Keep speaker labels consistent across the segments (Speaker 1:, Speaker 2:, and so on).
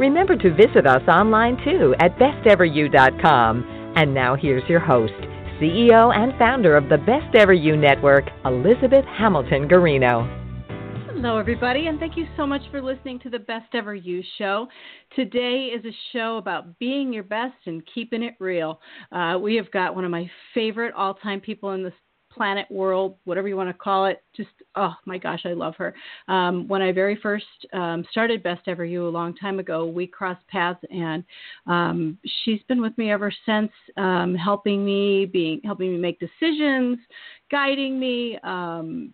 Speaker 1: Remember to visit us online too at besteveryou.com. And now here's your host, CEO and founder of the Best Ever You Network, Elizabeth Hamilton Guarino.
Speaker 2: Hello, everybody, and thank you so much for listening to the Best Ever You show. Today is a show about being your best and keeping it real. Uh, we have got one of my favorite all time people in this planet world, whatever you want to call it. Just oh my gosh, I love her. Um, when I very first um, started Best Ever You a long time ago, we crossed paths, and um, she's been with me ever since, um, helping me, being helping me make decisions, guiding me, um,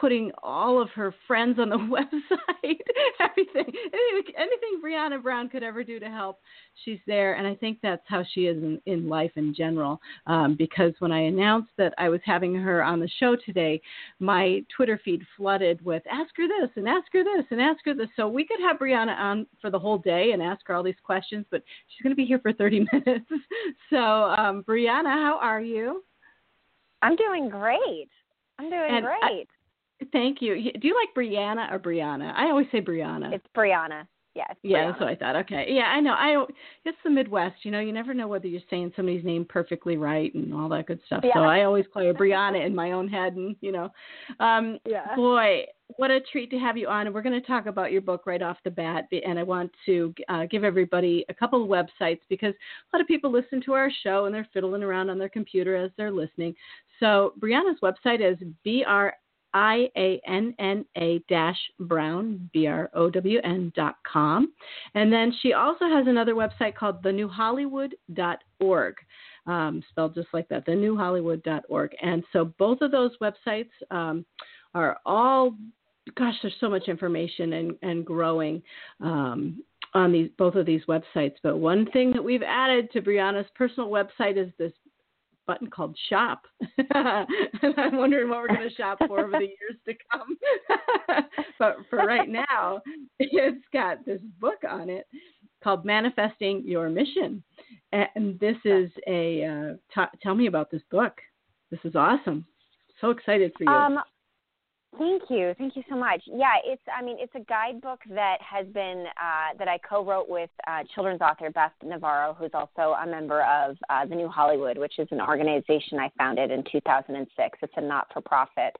Speaker 2: putting all of her friends on the website, everything, anything, anything Brianna Brown could ever do to help, she's there. And I think that's how she is in, in life in general. Um, because when I announced that I was having her on the show today, my Twitter feed flooded with ask her this and ask her this and ask her this. So we could have Brianna on for the whole day and ask her all these questions, but she's going to be here for 30 minutes. so, um, Brianna, how are you?
Speaker 3: I'm doing great. I'm doing and great. I,
Speaker 2: Thank you. Do you like Brianna or Brianna? I always say Brianna.
Speaker 3: It's Brianna. Yes.
Speaker 2: Yeah, that's what I thought. Okay. Yeah, I know. I it's the Midwest. You know, you never know whether you're saying somebody's name perfectly right and all that good stuff. Yeah. So I always call her Brianna in my own head, and you know, um, yeah. Boy, what a treat to have you on. And we're going to talk about your book right off the bat. And I want to uh, give everybody a couple of websites because a lot of people listen to our show and they're fiddling around on their computer as they're listening. So Brianna's website is br I A N N A dash Brown, B R O W N dot com. And then she also has another website called thenewhollywood.org, um, spelled just like that, thenewhollywood.org. And so both of those websites um, are all, gosh, there's so much information and, and growing. Um, on these both of these websites, but one thing that we've added to Brianna's personal website is this button called shop. and I'm wondering what we're going to shop for over the years to come. but for right now, it's got this book on it called Manifesting Your Mission. And this is a, uh, t- tell me about this book. This is awesome. So excited for you.
Speaker 3: Um, Thank you. Thank you so much. Yeah, it's I mean, it's a guidebook that has been uh, that I co-wrote with uh, children's author Beth Navarro, who's also a member of uh, the New Hollywood, which is an organization I founded in 2006. It's a not-for-profit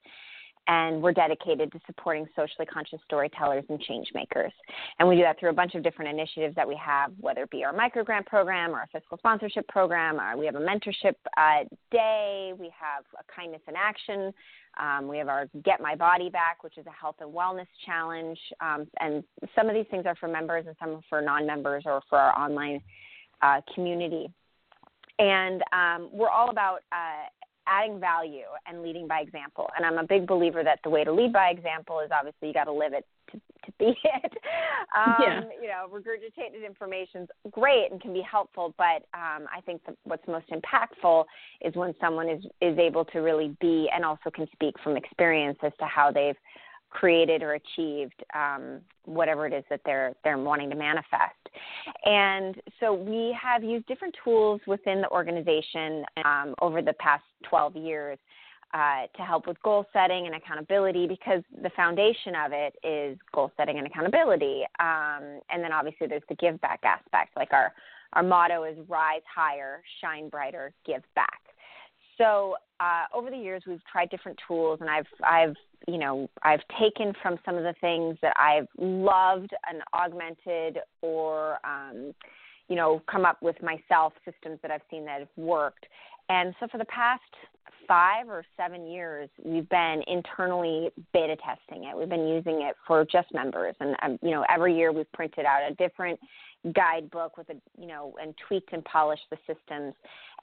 Speaker 3: and we're dedicated to supporting socially conscious storytellers and change makers. And we do that through a bunch of different initiatives that we have, whether it be our microgrant program or our fiscal sponsorship program, we have a mentorship uh, day, we have a kindness in action, um, we have our Get My Body Back, which is a health and wellness challenge. Um, and some of these things are for members and some are for non members or for our online uh, community. And um, we're all about uh, adding value and leading by example. And I'm a big believer that the way to lead by example is obviously you got to live it to, to be it. Um, yeah. You know, regurgitated information is great and can be helpful, but um, I think what's most impactful is when someone is is able to really be and also can speak from experience as to how they've created or achieved um, whatever it is that they're they're wanting to manifest. And so we have used different tools within the organization um, over the past 12 years uh, to help with goal setting and accountability because the foundation of it is goal setting and accountability. Um, and then obviously there's the give back aspect. Like our our motto is rise higher, shine brighter, give back. So uh, over the years, we've tried different tools, and I've I've you know I've taken from some of the things that I've loved and augmented, or um, you know come up with myself systems that I've seen that have worked. And so for the past five or seven years, we've been internally beta testing it. We've been using it for just members, and um, you know every year we've printed out a different guidebook with a you know and tweaked and polished the systems.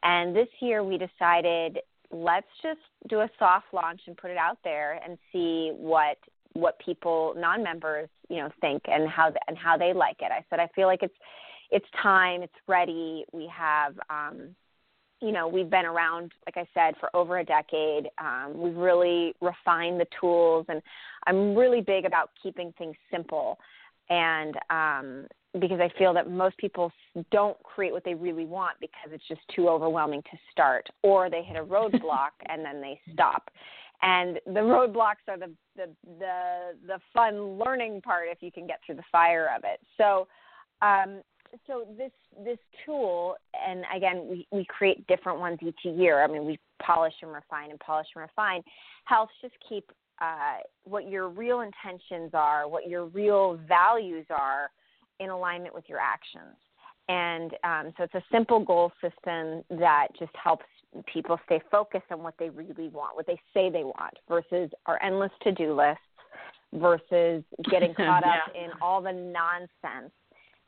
Speaker 3: And this year we decided let's just do a soft launch and put it out there and see what what people non-members you know think and how and how they like it. I said I feel like it's it's time, it's ready. We have um, you know, we've been around, like I said, for over a decade. Um, we've really refined the tools, and I'm really big about keeping things simple. And um, because I feel that most people don't create what they really want because it's just too overwhelming to start, or they hit a roadblock and then they stop. And the roadblocks are the, the the the fun learning part if you can get through the fire of it. So um, so this this tool, and again, we, we create different ones each year. I mean, we polish and refine and polish and refine. Helps just keep uh, what your real intentions are, what your real values are, in alignment with your actions. And um, so it's a simple goal system that just helps people stay focused on what they really want, what they say they want, versus our endless to do lists, versus getting caught yeah. up in all the nonsense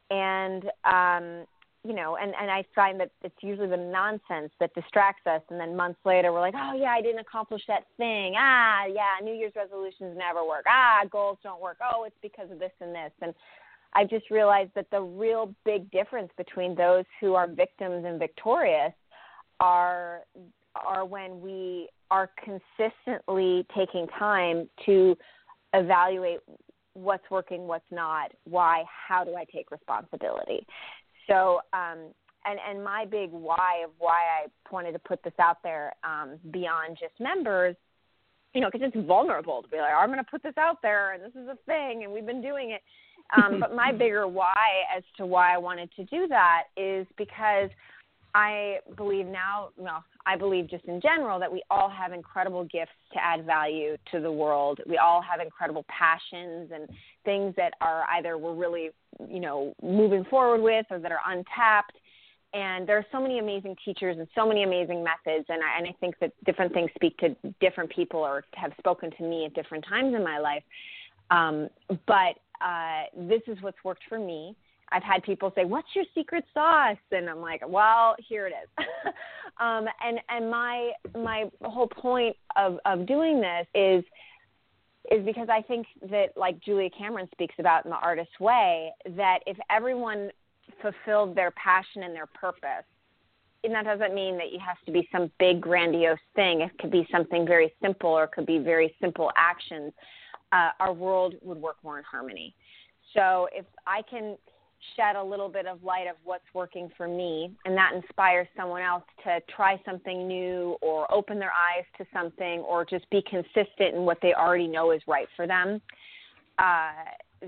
Speaker 3: and um, you know, and and I find that it's usually the nonsense that distracts us, and then months later we're like, oh yeah, I didn't accomplish that thing. Ah, yeah, New Year's resolutions never work. Ah, goals don't work. Oh, it's because of this and this. And I just realized that the real big difference between those who are victims and victorious are are when we are consistently taking time to evaluate what's working, what's not, why, how do I take responsibility. So, um, and and my big why of why I wanted to put this out there um, beyond just members, you know, because it's vulnerable to be like, I'm going to put this out there, and this is a thing, and we've been doing it. Um, but my bigger why as to why I wanted to do that is because I believe now, well, I believe just in general that we all have incredible gifts to add value to the world. We all have incredible passions and things that are either we're really, you know, moving forward with or that are untapped. And there are so many amazing teachers and so many amazing methods. And I, and I think that different things speak to different people or have spoken to me at different times in my life. Um, but uh, this is what's worked for me. I've had people say, "What's your secret sauce?" And I'm like, "Well, here it is." um, and and my my whole point of of doing this is is because I think that like Julia Cameron speaks about in the artist's way that if everyone fulfilled their passion and their purpose and that doesn't mean that it has to be some big grandiose thing. It could be something very simple or it could be very simple actions. Uh, our world would work more in harmony. So if i can shed a little bit of light of what's working for me and that inspires someone else to try something new or open their eyes to something or just be consistent in what they already know is right for them uh,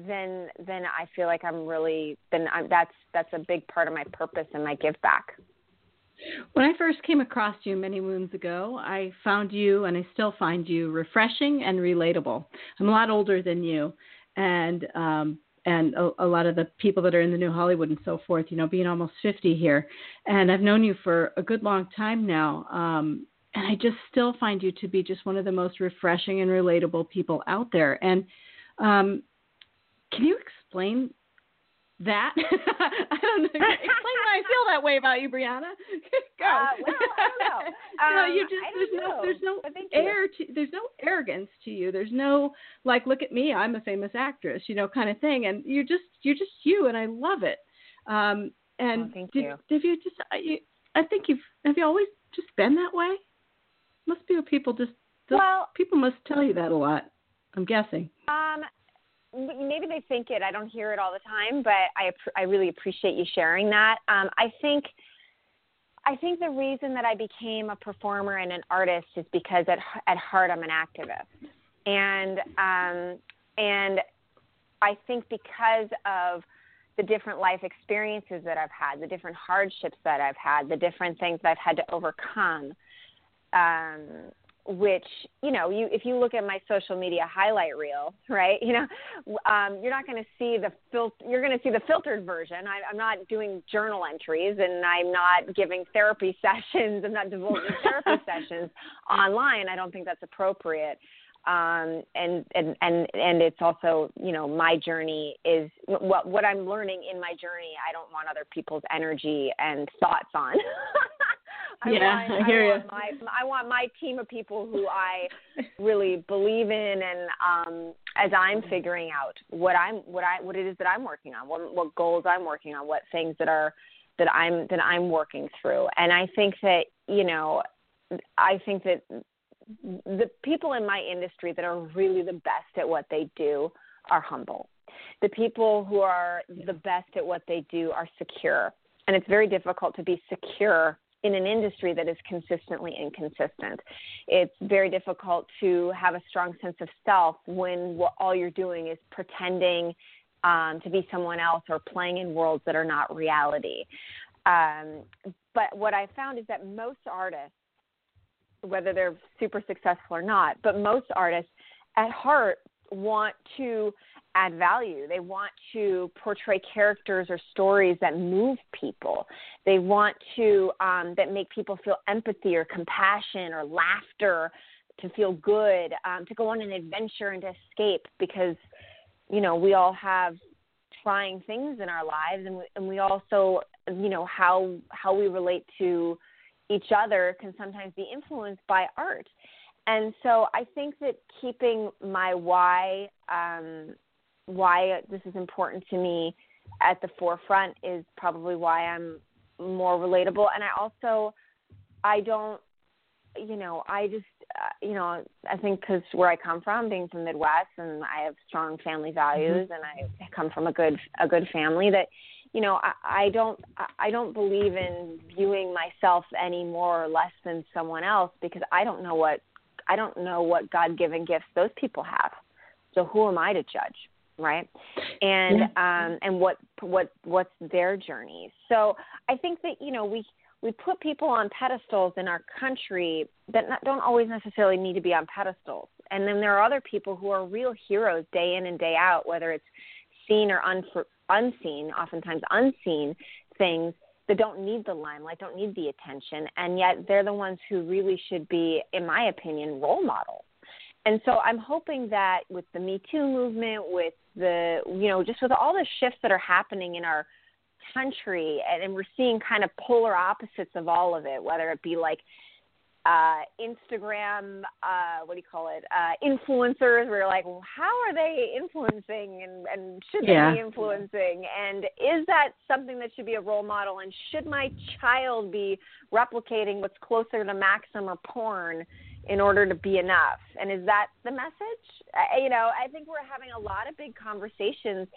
Speaker 3: then then I feel like I'm really then I'm, that's that's a big part of my purpose and my give back.
Speaker 2: When I first came across you many moons ago, I found you and I still find you refreshing and relatable. I'm a lot older than you, and um, and a, a, lot of the people that are in the new Hollywood and so forth, you know, being almost 50 here. And I've known you for a good long time now. Um, and I just still find you to be just one of the most refreshing and relatable people out there. And um, can you explain that? I don't know. Explain why I feel that way about you, Brianna.
Speaker 3: Go. Uh, well, I don't know. Um, no,
Speaker 2: you just there's no there's no air to there's no arrogance to you. There's no like look at me, I'm a famous actress, you know, kind of thing. And you're just you're just you, and I love it. Um, and
Speaker 3: oh, thank
Speaker 2: did,
Speaker 3: you.
Speaker 2: Have you just you, I think you've have you always just been that way? Must be what people just
Speaker 3: well
Speaker 2: people must tell you that a lot. I'm guessing.
Speaker 3: Um, maybe they think it. I don't hear it all the time, but I I really appreciate you sharing that. Um, I think I think the reason that I became a performer and an artist is because at at heart I'm an activist, and um, and I think because of the different life experiences that I've had, the different hardships that I've had, the different things that I've had to overcome, um, which you know you if you look at my social media highlight reel right you know um, you're not going to see the fil- you're going to see the filtered version I, i'm not doing journal entries and i'm not giving therapy sessions i'm not divulging therapy sessions online i don't think that's appropriate um, and and and and it's also you know my journey is what what I'm learning in my journey. I don't want other people's energy and thoughts on.
Speaker 2: I yeah,
Speaker 3: want,
Speaker 2: I hear
Speaker 3: I you. My, I want my team of people who I really believe in, and um, as I'm figuring out what I'm, what I, what it is that I'm working on, what, what goals I'm working on, what things that are that I'm that I'm working through. And I think that you know, I think that the people in my industry that are really the best at what they do are humble. The people who are the best at what they do are secure. And it's very difficult to be secure in an industry that is consistently inconsistent. It's very difficult to have a strong sense of self when all you're doing is pretending um, to be someone else or playing in worlds that are not reality. Um, but what I found is that most artists, whether they're super successful or not, but most artists at heart want to add value. They want to portray characters or stories that move people. They want to um, that make people feel empathy or compassion or laughter, to feel good, um, to go on an adventure and to escape because you know we all have trying things in our lives and we, and we also you know how how we relate to each other can sometimes be influenced by art and so I think that keeping my why um, why this is important to me at the forefront is probably why I'm more relatable. And I also, I don't, you know, I just, uh, you know, I think because where I come from, being from the Midwest, and I have strong family values, mm-hmm. and I come from a good, a good family that, you know, I, I don't, I don't believe in viewing myself any more or less than someone else because I don't know what, I don't know what God-given gifts those people have. So who am I to judge? Right? And yeah. um and what what what's their journey. So i think that you know we we put people on pedestals in our country that not, don't always necessarily need to be on pedestals. And then there are other people who are real heroes day in and day out whether it's seen or un- unseen oftentimes unseen things that don't need the limelight don't need the attention. And yet they're the ones who really should be in my opinion role models and so I'm hoping that with the Me Too movement, with the, you know, just with all the shifts that are happening in our country, and, and we're seeing kind of polar opposites of all of it, whether it be like uh, Instagram, uh, what do you call it, uh, influencers. We're like, well, how are they influencing and, and should they yeah. be influencing? And is that something that should be a role model? And should my child be replicating what's closer to Maxim or porn? In order to be enough. And is that the message? I, you know, I think we're having a lot of big conversations,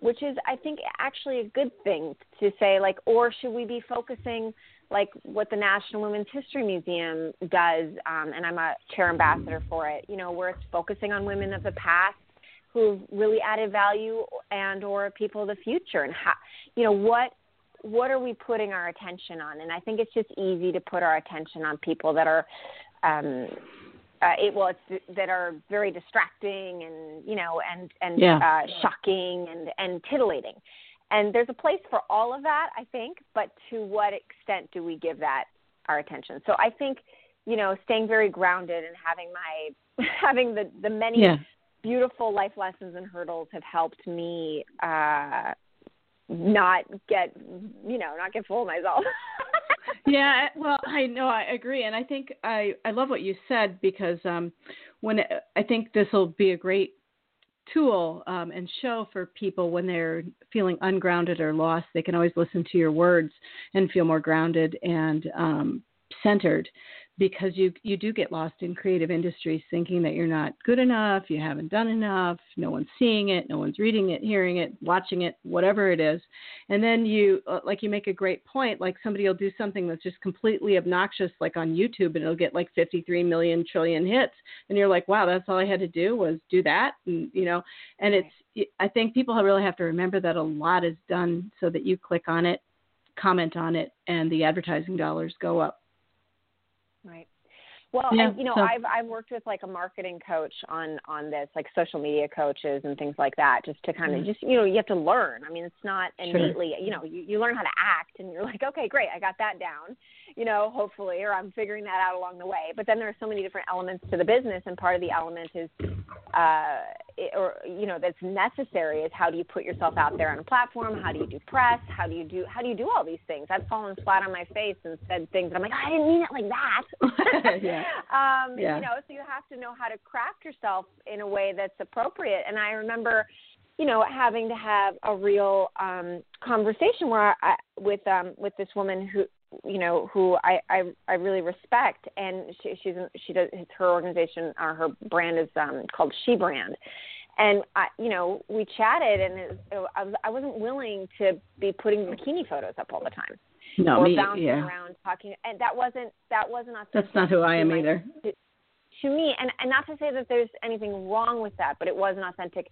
Speaker 3: which is, I think, actually a good thing to say, like, or should we be focusing like what the National Women's History Museum does, um, and I'm a chair ambassador for it, you know, where it's focusing on women of the past who've really added value and or people of the future and how you know what what are we putting our attention on and i think it's just easy to put our attention on people that are um, uh, it well, it's that are very distracting and you know and and yeah. uh, shocking and and titillating. And there's a place for all of that, I think, but to what extent do we give that our attention? So I think, you know, staying very grounded and having my having the the many yeah. beautiful life lessons and hurdles have helped me uh not get you know not get full of myself
Speaker 2: yeah, well, I know I agree, and I think I I love what you said because um, when I think this will be a great tool um, and show for people when they're feeling ungrounded or lost. They can always listen to your words and feel more grounded and um, centered because you you do get lost in creative industries thinking that you're not good enough, you haven't done enough, no one's seeing it, no one's reading it, hearing it, watching it, whatever it is. And then you uh, like you make a great point like somebody will do something that's just completely obnoxious like on YouTube and it'll get like 53 million trillion hits and you're like, "Wow, that's all I had to do was do that." And you know, and it's I think people really have to remember that a lot is done so that you click on it, comment on it and the advertising dollars go up.
Speaker 3: Right. Well, yeah, and, you know, so. I've I've worked with like a marketing coach on on this, like social media coaches and things like that, just to kind of mm-hmm. just you know you have to learn. I mean, it's not innately, sure. you know, you you learn how to act, and you're like, okay, great, I got that down, you know, hopefully, or I'm figuring that out along the way. But then there are so many different elements to the business, and part of the element is, uh, or you know, that's necessary is how do you put yourself out there on a platform? How do you do press? How do you do how do you do all these things? I've fallen flat on my face and said things. And I'm like, I didn't mean it like that. yeah. um, yeah. You know, so you have to know how to craft yourself in a way that's appropriate. And I remember you know, having to have a real um, conversation where I, with um, with this woman who you know, who I I, I really respect, and she, she's she does her organization or uh, her brand is um, called She Brand, and I, you know, we chatted, and it, I was I wasn't willing to be putting bikini photos up all the time.
Speaker 2: No,
Speaker 3: or
Speaker 2: me,
Speaker 3: bouncing
Speaker 2: yeah.
Speaker 3: around talking, and that wasn't that wasn't authentic.
Speaker 2: That's not who I am
Speaker 3: my,
Speaker 2: either.
Speaker 3: To, to me, and and not to say that there's anything wrong with that, but it wasn't authentic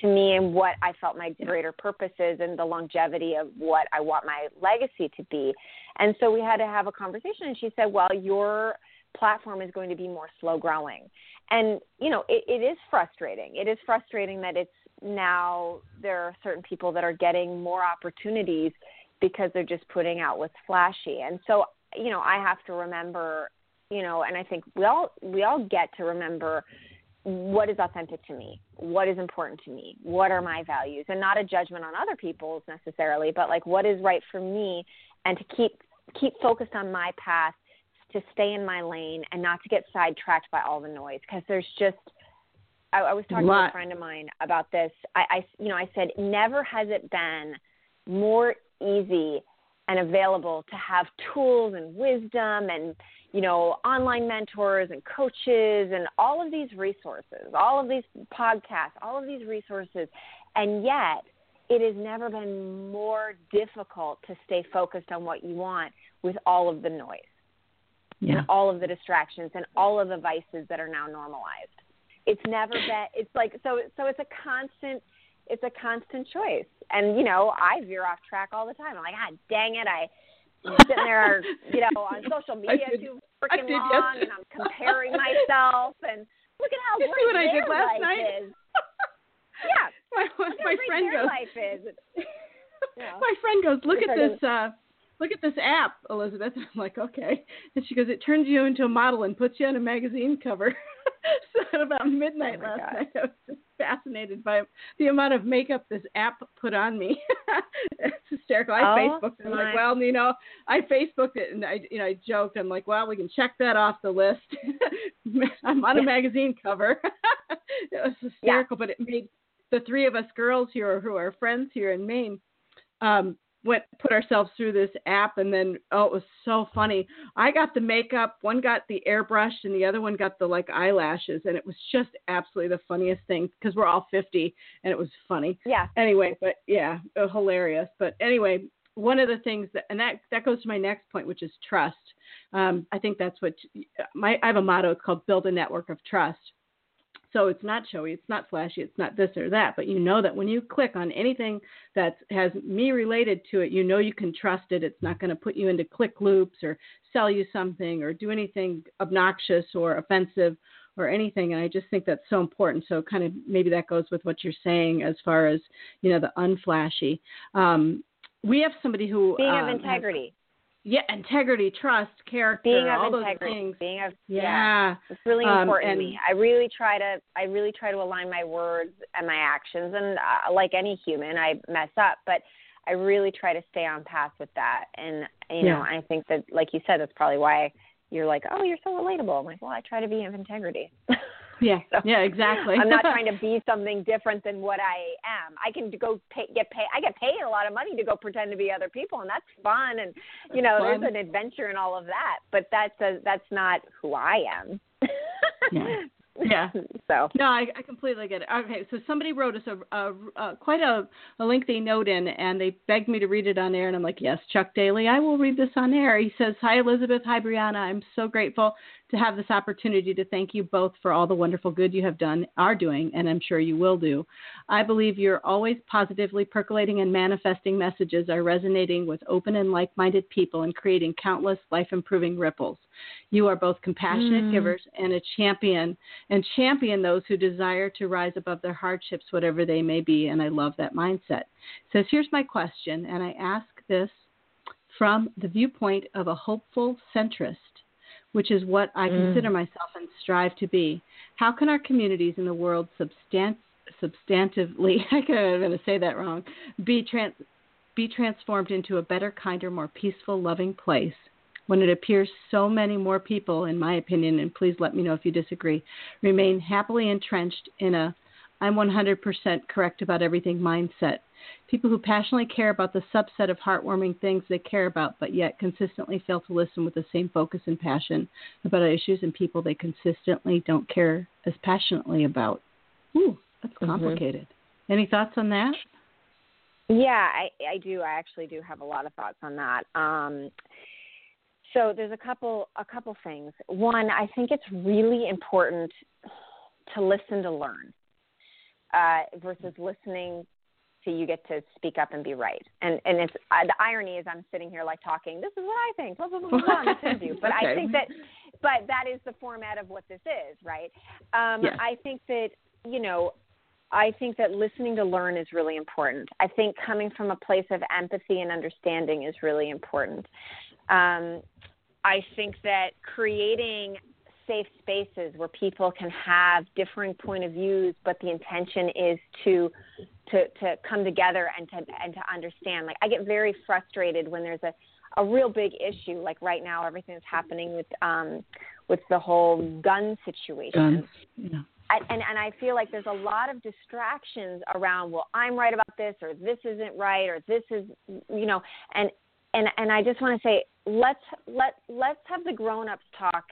Speaker 3: to me and what I felt my greater purpose is and the longevity of what I want my legacy to be. And so we had to have a conversation, and she said, "Well, your platform is going to be more slow growing." And you know, it, it is frustrating. It is frustrating that it's now there are certain people that are getting more opportunities because they're just putting out what's flashy. And so, you know, I have to remember, you know, and I think we all we all get to remember what is authentic to me, what is important to me, what are my values, and not a judgment on other people's necessarily, but like what is right for me, and to keep keep focused on my path, to stay in my lane, and not to get sidetracked by all the noise, because there's just I, I was talking to a friend of mine about this. I, I, you know, I said, never has it been more easy and available to have tools and wisdom and you know online mentors and coaches and all of these resources all of these podcasts all of these resources and yet it has never been more difficult to stay focused on what you want with all of the noise
Speaker 2: yeah.
Speaker 3: and all of the distractions and all of the vices that are now normalized it's never been it's like so so it's a constant it's a constant choice. And you know, I veer off track all the time. I'm like, ah, dang it, I sitting there, you know, on social media
Speaker 2: did,
Speaker 3: too freaking long, and I'm comparing myself. And look at how
Speaker 2: you
Speaker 3: great
Speaker 2: what I did last
Speaker 3: life
Speaker 2: night?
Speaker 3: is. yeah,
Speaker 2: my, my friend goes.
Speaker 3: Life is. You know,
Speaker 2: my friend goes, look at this. uh Look at this app, Elizabeth. I'm like, okay. And she goes, it turns you into a model and puts you on a magazine cover. so at about midnight
Speaker 3: oh
Speaker 2: last
Speaker 3: God.
Speaker 2: night, I was just fascinated by the amount of makeup this app put on me. it's hysterical. I
Speaker 3: oh,
Speaker 2: Facebooked it. I'm like, well, you know, I Facebooked it and I, you know, I joked. I'm like, well, we can check that off the list. I'm on a magazine cover. it was hysterical,
Speaker 3: yeah.
Speaker 2: but it made the three of us girls here who are friends here in Maine um, went put ourselves through this app and then oh it was so funny. I got the makeup one got the airbrush and the other one got the like eyelashes and it was just absolutely the funniest thing because we're all 50 and it was funny.
Speaker 3: Yeah.
Speaker 2: Anyway but yeah hilarious. But anyway one of the things that and that that goes to my next point which is trust. Um, i think that's what my i have a motto it's called build a network of trust so it's not showy, it's not flashy, it's not this or that, but you know that when you click on anything that has me related to it, you know you can trust it. It's not going to put you into click loops or sell you something or do anything obnoxious or offensive or anything. And I just think that's so important. So kind of maybe that goes with what you're saying as far as, you know, the unflashy. Um, we have somebody who
Speaker 3: being
Speaker 2: um,
Speaker 3: of integrity
Speaker 2: yeah, integrity, trust, character,
Speaker 3: being
Speaker 2: all
Speaker 3: integrity,
Speaker 2: those things.
Speaker 3: being of
Speaker 2: yeah,
Speaker 3: yeah it's really
Speaker 2: um,
Speaker 3: important to me. I really try to I really try to align my words and my actions, and uh, like any human, I mess up, but I really try to stay on path with that. And you
Speaker 2: yeah.
Speaker 3: know, I think that, like you said, that's probably why you're like, oh, you're so relatable. I'm like, well, I try to be of integrity.
Speaker 2: Yeah,
Speaker 3: so
Speaker 2: yeah, exactly.
Speaker 3: I'm not trying to be something different than what I am. I can go pay, get paid. I get paid a lot of money to go pretend to be other people, and that's fun. And you know,
Speaker 2: fun.
Speaker 3: there's an adventure and all of that. But that's a, that's not who I am.
Speaker 2: yeah. Yeah.
Speaker 3: so
Speaker 2: no, I, I completely get it. Okay, so somebody wrote us a, a, a quite a, a lengthy note in, and they begged me to read it on air, and I'm like, yes, Chuck Daly, I will read this on air. He says, "Hi Elizabeth, hi Brianna. I'm so grateful to have this opportunity to thank you both for all the wonderful good you have done, are doing, and I'm sure you will do. I believe you're always positively percolating and manifesting messages are resonating with open and like minded people and creating countless life improving ripples. You are both compassionate
Speaker 3: mm.
Speaker 2: givers and a champion, and champion those who desire to rise above their hardships, whatever they may be. And I love that mindset. Says, here's my question, and I ask this from the viewpoint of a hopeful centrist which is what I
Speaker 3: mm.
Speaker 2: consider myself and strive to be. How can our communities in the world substan- substantively, I can't to say that wrong, be, trans- be transformed into a better, kinder, more peaceful, loving place when it appears so many more people, in my opinion, and please let me know if you disagree, remain happily entrenched in a I'm 100% correct about everything mindset People who passionately care about the subset of heartwarming things they care about, but yet consistently fail to listen with the same focus and passion about issues and people they consistently don't care as passionately about. Ooh, that's mm-hmm. complicated. Mm-hmm. Any thoughts on that?
Speaker 3: Yeah, I, I do. I actually do have a lot of thoughts on that. Um, so there's a couple a couple things. One, I think it's really important to listen to learn uh, versus listening you get to speak up and be right. And and it's uh, the irony is I'm sitting here like talking. This is what I think. Blah blah blah blah. blah interview, but okay. I think that but that is the format of what this is, right? Um, yes. I think that you know I think that listening to learn is really important. I think coming from a place of empathy and understanding is really important. Um, I think that creating safe spaces where people can have differing point of views, but the intention is to to to come together and to and to understand. Like I get very frustrated when there's a a real big issue. Like right now, everything that's happening with um with the whole gun situation.
Speaker 2: Guns. Yeah.
Speaker 3: I, and and I feel like there's a lot of distractions around. Well, I'm right about this, or this isn't right, or this is, you know, and and and I just want to say, let's let let's have the grown-ups talk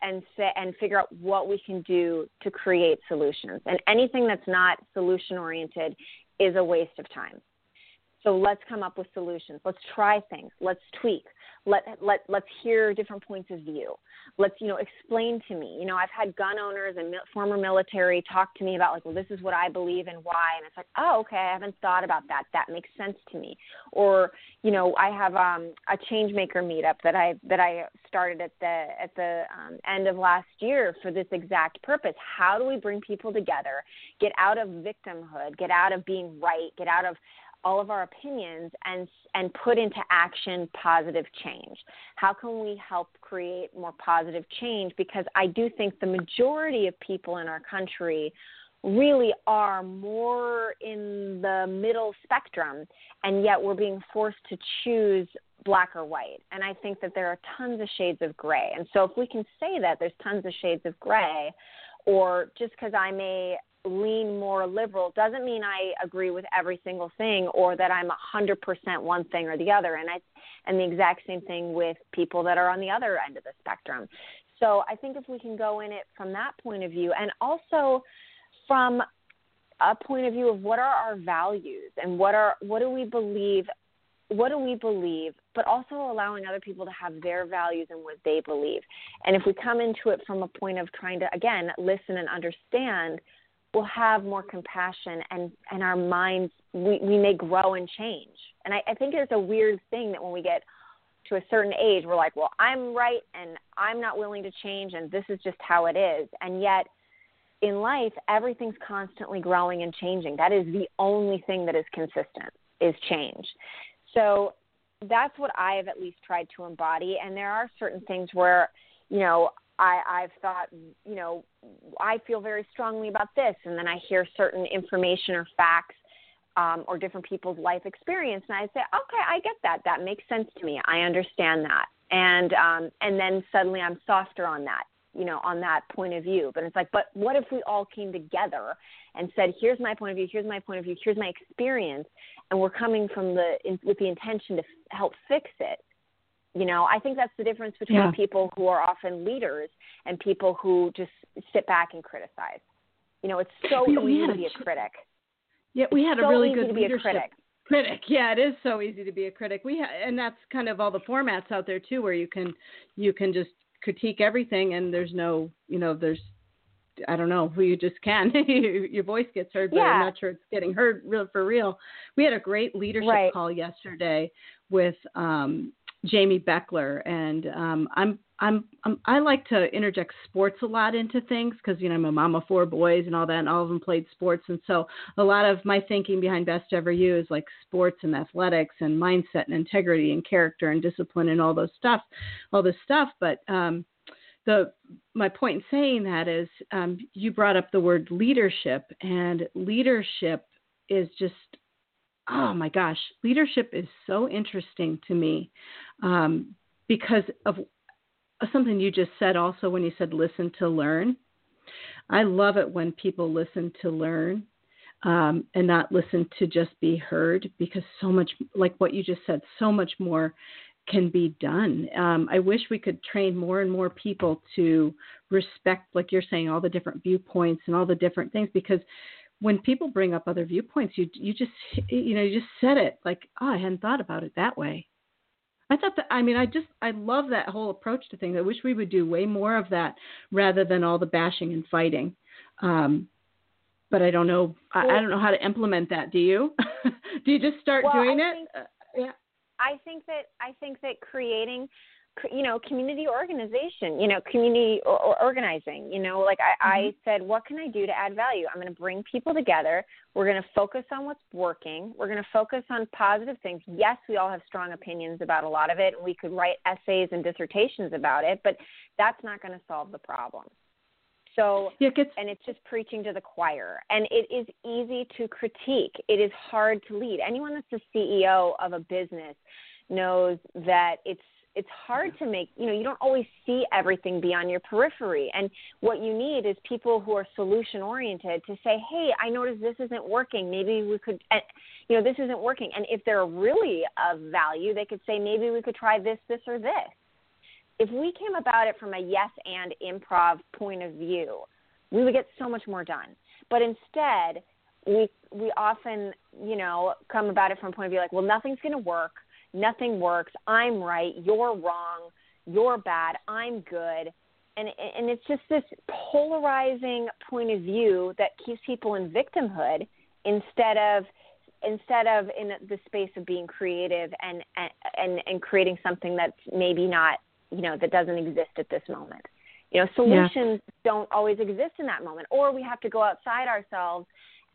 Speaker 3: and say and figure out what we can do to create solutions. And anything that's not solution oriented is a waste of time. So let's come up with solutions. Let's try things. Let's tweak. Let let let's hear different points of view let's you know explain to me you know i've had gun owners and former military talk to me about like well this is what i believe and why and it's like oh okay i haven't thought about that that makes sense to me or you know i have um a change maker meetup that i that i started at the at the um, end of last year for this exact purpose how do we bring people together get out of victimhood get out of being right get out of all of our opinions and and put into action positive change. How can we help create more positive change? Because i do think the majority of people in our country really are more in the middle spectrum and yet we're being forced to choose black or white. And i think that there are tons of shades of gray. And so if we can say that there's tons of shades of gray or just because I may lean more liberal doesn't mean I agree with every single thing or that I'm a hundred percent one thing or the other. And I and the exact same thing with people that are on the other end of the spectrum. So I think if we can go in it from that point of view and also from a point of view of what are our values and what are what do we believe what do we believe, but also allowing other people to have their values and what they believe. And if we come into it from a point of trying to, again, listen and understand, we'll have more compassion and, and our minds, we, we may grow and change. And I, I think it's a weird thing that when we get to a certain age, we're like, well, I'm right and I'm not willing to change and this is just how it is. And yet, in life, everything's constantly growing and changing. That is the only thing that is consistent is change. So that's what I have at least tried to embody. And there are certain things where, you know, I, I've thought, you know, I feel very strongly about this, and then I hear certain information or facts um, or different people's life experience, and I say, okay, I get that. That makes sense to me. I understand that, and um, and then suddenly I'm softer on that, you know, on that point of view. But it's like, but what if we all came together and said, here's my point of view, here's my point of view, here's my experience, and we're coming from the in, with the intention to f- help fix it you know, I think that's the difference between yeah. people who are often leaders and people who just sit back and criticize. You know, it's so easy to be a critic.
Speaker 2: Yeah, we had a really good
Speaker 3: leadership critic.
Speaker 2: critic. Yeah, it is so easy to be a critic. We ha- and that's kind of all the formats out there too, where you can you can just critique everything, and there's no you know there's I don't know who you just can. Your voice gets heard, but
Speaker 3: yeah.
Speaker 2: I'm not sure it's getting heard real for real. We had a great leadership
Speaker 3: right.
Speaker 2: call yesterday with um, Jamie Beckler, and um, I'm, I'm I'm I like to interject sports a lot into things because you know I'm a mom of four boys and all that, and all of them played sports, and so a lot of my thinking behind Best Ever You is like sports and athletics and mindset and integrity and character and discipline and all those stuff, all this stuff. But um, the my point in saying that is um, you brought up the word leadership, and leadership is just oh my gosh, leadership is so interesting to me um, because of something you just said also when you said listen to learn. I love it when people listen to learn. um, and not listen to just be heard because so much, like what you just said, so much more can be done. Um, I wish we could train more and more people to respect, like you're saying, all the different viewpoints and all the different things because when people bring up other viewpoints, you you just you know you just said it like oh I hadn't thought about it that way. I thought that I mean I just I love that whole approach to things. I wish we would do way more of that rather than all the bashing and fighting. Um, but I don't know I, I don't know how to implement that. Do you? do you just start
Speaker 3: well,
Speaker 2: doing
Speaker 3: I
Speaker 2: it?
Speaker 3: Think,
Speaker 2: uh, yeah.
Speaker 3: I think that I think that creating you know community organization you know community or, or organizing you know like I, mm-hmm. I said what can i do to add value? I'm going to bring people together. We're going to focus on what's working. We're going to focus on positive things. Yes we all have strong opinions about a lot of it and we could write essays and dissertations about it but that's not going to solve the problem. So
Speaker 2: yeah, it gets...
Speaker 3: and it's just preaching to the choir and it is easy to critique. It is hard to lead. Anyone that's the ceo of a business knows that it's it's hard to make you know you don't always see everything beyond your periphery. And what you need is people who are solution oriented to say hey i noticed this isn't working. Maybe we could eh, you know this isn't working. And if they're really of value they could say maybe we could try this this or this. If we came about it from a yes and improv point of view we would get so much more done. But instead we we often you know come about it from a point of view like well nothing's going to work nothing works, I'm right, you're wrong, you're bad, I'm good. And and it's just this polarizing point of view that keeps people in victimhood instead of instead of in the space of being creative and and and creating something that's maybe not you know that doesn't exist at this moment you know solutions yeah. don't always exist in that moment or we have to go outside ourselves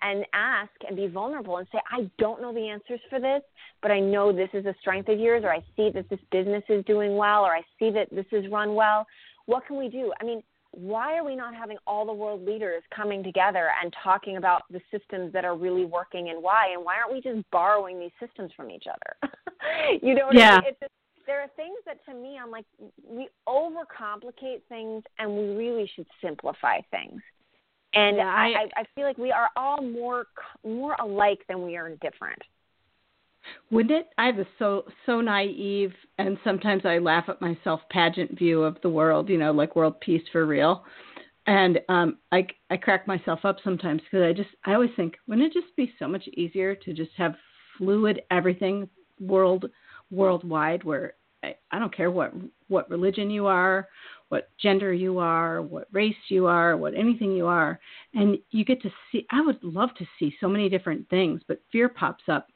Speaker 3: and ask and be vulnerable and say, I don't know the answers for this, but I know this is a strength of yours, or I see that this business is doing well, or I see that this is run well. What can we do? I mean, why are we not having all the world leaders coming together and talking about the systems that are really working and why? And why aren't we just borrowing these systems from each other? you know,
Speaker 2: yeah.
Speaker 3: it's just, there are things that to me, I'm like, we overcomplicate things and we really should simplify things. And yeah, I, I, I feel like we are all more more alike than we are different.
Speaker 2: Wouldn't it? I have a so so naive, and sometimes I laugh at myself pageant view of the world. You know, like world peace for real. And um, I I crack myself up sometimes because I just I always think wouldn't it just be so much easier to just have fluid everything world worldwide where I, I don't care what what religion you are what gender you are, what race you are, what anything you are. And you get to see, I would love to see so many different things, but fear pops up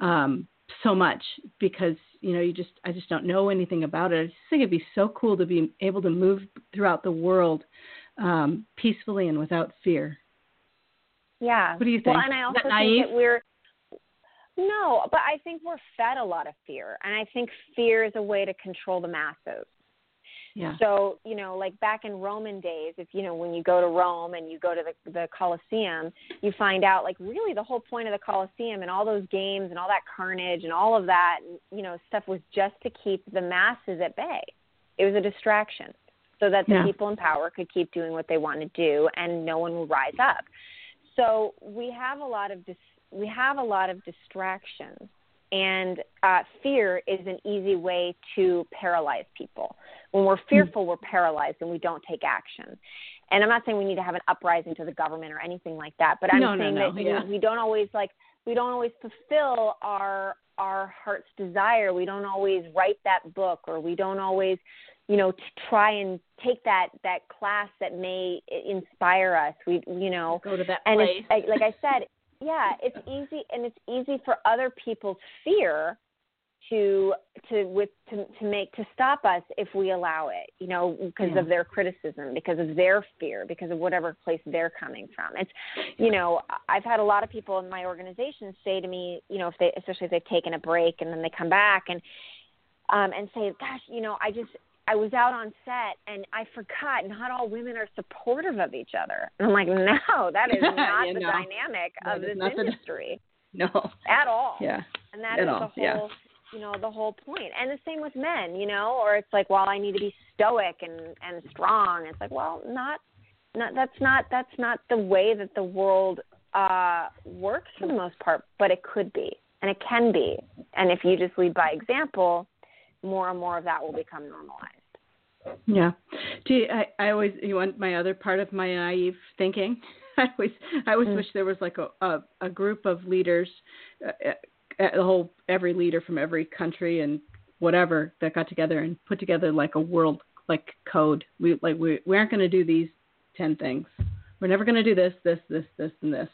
Speaker 2: um, so much because, you know, you just, I just don't know anything about it. I just think it'd be so cool to be able to move throughout the world um, peacefully and without fear.
Speaker 3: Yeah.
Speaker 2: What do you think?
Speaker 3: Well, and I also think that we're, no, but I think we're fed a lot of fear. And I think fear is a way to control the masses.
Speaker 2: Yeah.
Speaker 3: So, you know, like back in Roman days, if you know, when you go to Rome and you go to the the Colosseum, you find out like really the whole point of the Colosseum and all those games and all that carnage and all of that, you know, stuff was just to keep the masses at bay. It was a distraction so that the
Speaker 2: yeah.
Speaker 3: people in power could keep doing what they want to do and no one would rise up. So, we have a lot of dis- we have a lot of distractions and uh, fear is an easy way to paralyze people. When we're hmm. fearful, we're paralyzed and we don't take action. And I'm not saying we need to have an uprising to the government or anything like that, but I'm
Speaker 2: no,
Speaker 3: saying
Speaker 2: no, no.
Speaker 3: that
Speaker 2: yeah.
Speaker 3: we, we don't always like we don't always fulfill our our heart's desire. We don't always write that book, or we don't always, you know, try and take that that class that may inspire us. We, you know,
Speaker 2: go to that
Speaker 3: and
Speaker 2: place.
Speaker 3: It's, like I said, yeah, it's easy and it's easy for other people's fear to to with to, to make to stop us if we allow it you know because
Speaker 2: yeah.
Speaker 3: of their criticism because of their fear because of whatever place they're coming from it's you know i've had a lot of people in my organization say to me you know if they especially if they've taken a break and then they come back and um and say gosh you know i just I was out on set and I forgot not all women are supportive of each other. And I'm like, no, that is not the
Speaker 2: know.
Speaker 3: dynamic that of this industry.
Speaker 2: The, no.
Speaker 3: At all.
Speaker 2: Yeah.
Speaker 3: And that
Speaker 2: At
Speaker 3: is
Speaker 2: all.
Speaker 3: the whole
Speaker 2: yeah.
Speaker 3: you know, the whole point. And the same with men, you know, or it's like, well, I need to be stoic and and strong. It's like, well, not not that's not that's not the way that the world uh, works for the most part, but it could be and it can be. And if you just lead by example, more and more of that will become normalized.
Speaker 2: Yeah. Do you, I, I always you want my other part of my naive thinking? I always I always mm. wish there was like a a, a group of leaders, uh, uh, the whole every leader from every country and whatever that got together and put together like a world like code. We like we we aren't going to do these ten things. We're never going to do this, this, this, this, and this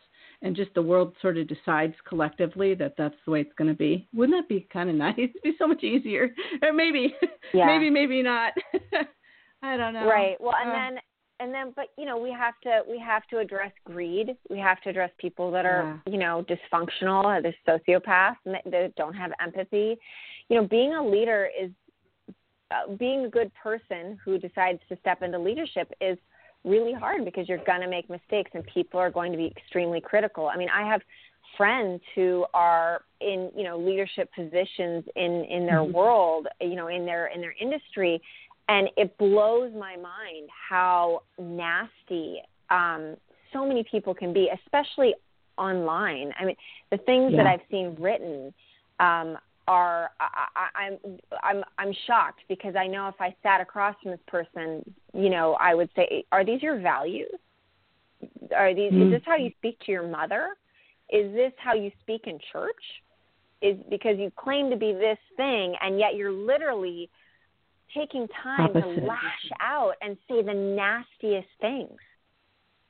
Speaker 2: and just the world sort of decides collectively that that's the way it's going to be. Wouldn't that be kind of nice? It'd be so much easier. Or maybe, yeah. maybe, maybe not. I don't know.
Speaker 3: Right. Well, and uh, then, and then, but you know, we have to we have to address greed. We have to address people that are yeah. you know dysfunctional, they're sociopaths, and that don't have empathy. You know, being a leader is uh, being a good person who decides to step into leadership is really hard because you're going to make mistakes and people are going to be extremely critical. I mean, I have friends who are in, you know, leadership positions in in their mm-hmm. world, you know, in their in their industry and it blows my mind how nasty um so many people can be, especially online. I mean, the things yeah. that I've seen written um are I, I'm I'm I'm shocked because I know if I sat across from this person, you know, I would say, "Are these your values? Are these? Mm-hmm. Is this how you speak to your mother? Is this how you speak in church? Is because you claim to be this thing, and yet you're literally taking time Opposite. to lash out and say the nastiest things."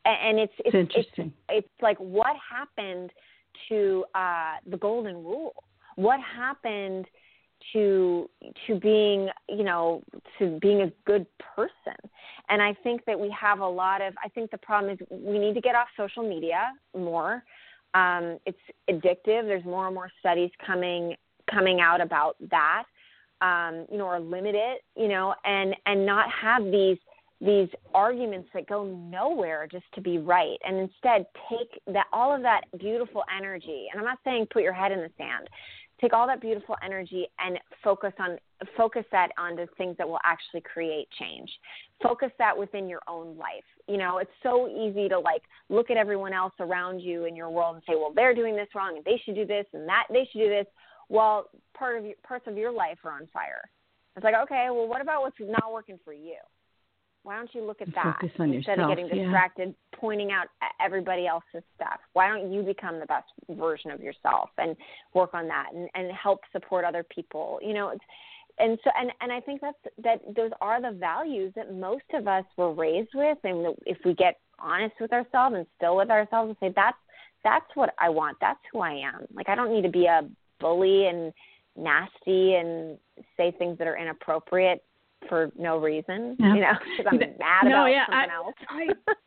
Speaker 3: And it's it's
Speaker 2: it's, interesting.
Speaker 3: it's, it's like what happened to uh, the golden rule what happened to to being you know to being a good person. And i think that we have a lot of i think the problem is we need to get off social media more. Um, it's addictive. There's more and more studies coming coming out about that um, you know or limit it you know and and not have these these arguments that go nowhere just to be right. And instead take that all of that beautiful energy and i'm not saying put your head in the sand take all that beautiful energy and focus on focus that on the things that will actually create change. Focus that within your own life. You know it's so easy to like look at everyone else around you in your world and say well they're doing this wrong and they should do this and that they should do this. While part of your, parts of your life are on fire. It's like okay well what about what's not working for you why don't you look at that
Speaker 2: instead
Speaker 3: yourself, of getting distracted yeah. pointing out everybody else's stuff? Why don't you become the best version of yourself and work on that and, and help support other people? You know, it's, and so and and I think that's that those are the values that most of us were raised with, and if we get honest with ourselves and still with ourselves and say that's that's what I want, that's who I am. Like I don't need to be a bully and nasty and say things that are inappropriate for no reason, yeah. you know, because I'm mad
Speaker 2: no,
Speaker 3: about
Speaker 2: yeah,
Speaker 3: something
Speaker 2: I,
Speaker 3: else.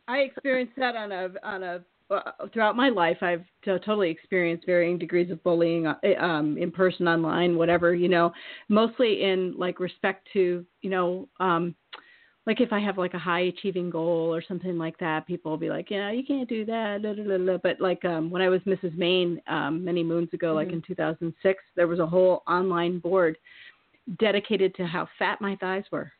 Speaker 2: I I experienced that on a on a uh, throughout my life. I've t- totally experienced varying degrees of bullying, uh, um, in person, online, whatever. You know, mostly in like respect to you know. um like if I have like a high achieving goal or something like that, people will be like, yeah, you can't do that. Blah, blah, blah. But like um, when I was Mrs. Maine um, many moons ago, mm-hmm. like in 2006, there was a whole online board dedicated to how fat my thighs were.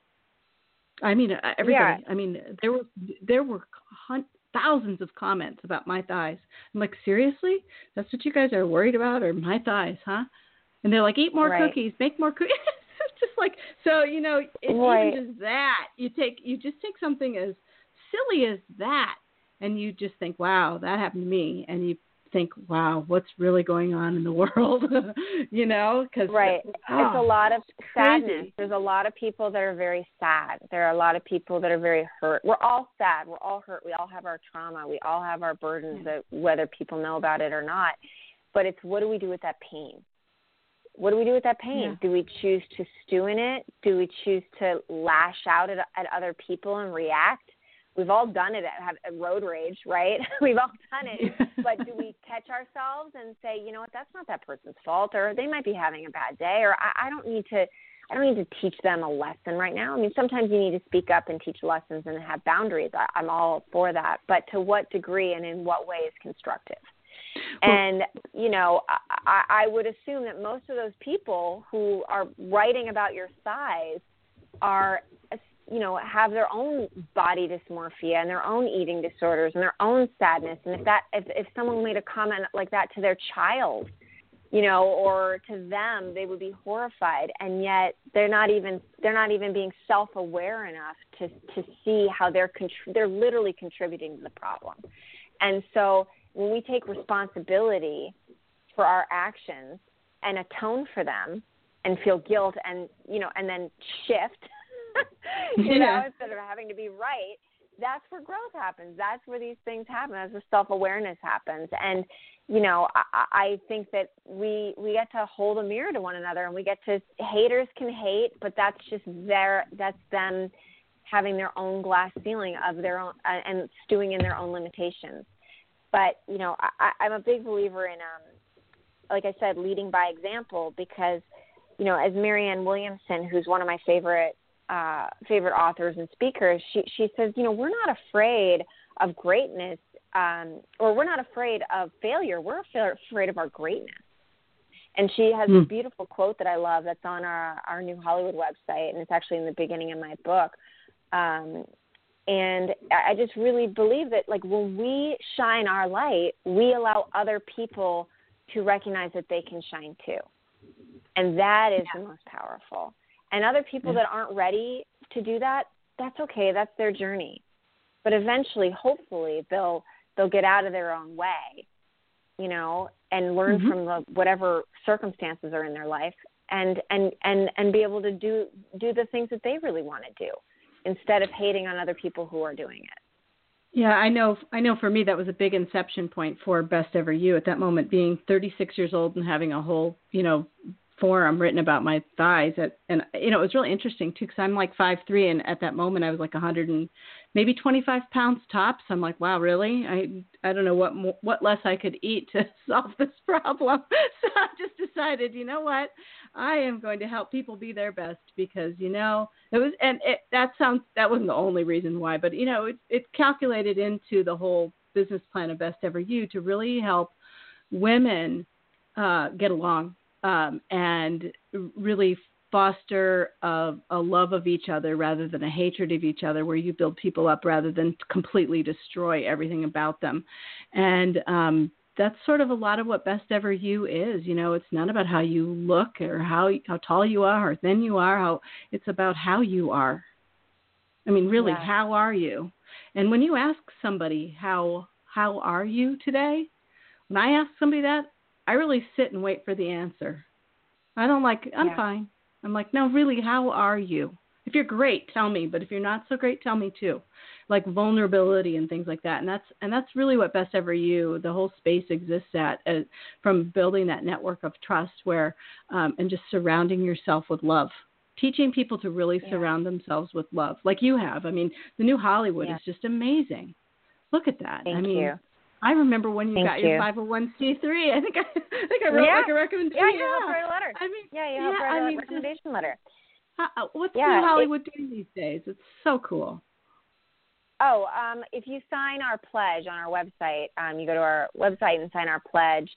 Speaker 2: I mean, uh, everybody. Yeah. I mean, there were there were hun- thousands of comments about my thighs. I'm like, seriously, that's what you guys are worried about, or my thighs, huh? And they're like, eat more
Speaker 3: right.
Speaker 2: cookies, make more cookies. it's just like so, you know, it's right. even just that you take you just take something as silly as that, and you just think, wow, that happened to me, and you think, wow, what's really going on in the world? you know, because
Speaker 3: right,
Speaker 2: oh,
Speaker 3: it's a ah, lot of sadness.
Speaker 2: Crazy.
Speaker 3: There's a lot of people that are very sad. There are a lot of people that are very hurt. We're all sad. We're all hurt. We all have our trauma. We all have our burdens, yeah. that, whether people know about it or not. But it's what do we do with that pain? What do we do with that pain? Yeah. Do we choose to stew in it? Do we choose to lash out at, at other people and react? We've all done it at, at road rage, right? we've all done it. but do we catch ourselves and say, you know what, that's not that person's fault, or they might be having a bad day, or I, I don't need to. I don't need to teach them a lesson right now. I mean, sometimes you need to speak up and teach lessons and have boundaries. I, I'm all for that. But to what degree and in what way is constructive? and you know I, I would assume that most of those people who are writing about your size are you know have their own body dysmorphia and their own eating disorders and their own sadness. And if that if if someone made a comment like that to their child you know or to them they would be horrified. And yet they're not even they're not even being self aware enough to to see how they're contr- they're literally contributing to the problem. And so when we take responsibility for our actions and atone for them and feel guilt and you know and then shift you yeah. know instead of having to be right that's where growth happens. That's where these things happen. That's where self awareness happens. And you know I, I think that we we get to hold a mirror to one another and we get to haters can hate but that's just their that's them having their own glass ceiling of their own uh, and stewing in their own limitations. But you know I, i'm a big believer in um like i said leading by example because you know, as Marianne Williamson, who's one of my favorite uh, favorite authors and speakers, she she says, you know, we're not afraid of greatness, um, or we're not afraid of failure. We're afraid of our greatness. And she has mm. a beautiful quote that I love that's on our our new Hollywood website, and it's actually in the beginning of my book. Um, and I just really believe that, like, when we shine our light, we allow other people to recognize that they can shine too. And that is yeah. the most powerful. And other people yeah. that aren't ready to do that, that's okay. That's their journey. But eventually, hopefully, they'll they'll get out of their own way, you know, and learn mm-hmm. from the, whatever circumstances are in their life, and and and and be able to do do the things that they really want to do, instead of hating on other people who are doing it.
Speaker 2: Yeah, I know. I know. For me, that was a big inception point for Best Ever You. At that moment, being 36 years old and having a whole, you know, forum written about my thighs at, and you know it was really interesting too because i'm like five three and at that moment i was like a hundred and maybe 25 pounds tops. I'm like wow really? I i don't know what what less i could eat to solve this problem. So i just decided you know what? I am going to help people be their best because you know it was and it that sounds that wasn't the only reason why but you know it it calculated into the whole business plan of best ever you to really help women uh, get along um, and really foster a, a, love of each other rather than a hatred of each other, where you build people up rather than completely destroy everything about them. And um, that's sort of a lot of what Best Ever You is. You know, it's not about how you look or how how tall you are or thin you are. How it's about how you are. I mean, really, yeah. how are you? And when you ask somebody how how are you today, when I ask somebody that, I really sit and wait for the answer. I don't like, I'm yeah. fine. I'm like, no, really, how are you? If you're great, tell me. But if you're not so great, tell me too. Like vulnerability and things like that. And that's and that's really what Best Ever You, the whole space exists at, uh, from building that network of trust, where um, and just surrounding yourself with love teaching people to really yeah. surround themselves with love like you have i mean the new hollywood yeah. is just amazing look at that
Speaker 3: Thank
Speaker 2: i mean
Speaker 3: you.
Speaker 2: I remember when you
Speaker 3: Thank
Speaker 2: got
Speaker 3: you.
Speaker 2: your 501c3. I think I, I think I wrote
Speaker 3: yeah.
Speaker 2: like a recommendation.
Speaker 3: Yeah, you yeah. write a letter.
Speaker 2: I mean,
Speaker 3: yeah, you
Speaker 2: yeah,
Speaker 3: write
Speaker 2: I
Speaker 3: a
Speaker 2: mean,
Speaker 3: recommendation
Speaker 2: just,
Speaker 3: letter.
Speaker 2: Uh, what's
Speaker 3: yeah,
Speaker 2: New Hollywood it, doing these days? It's so cool.
Speaker 3: Oh, um, if you sign our pledge on our website, um, you go to our website and sign our pledge.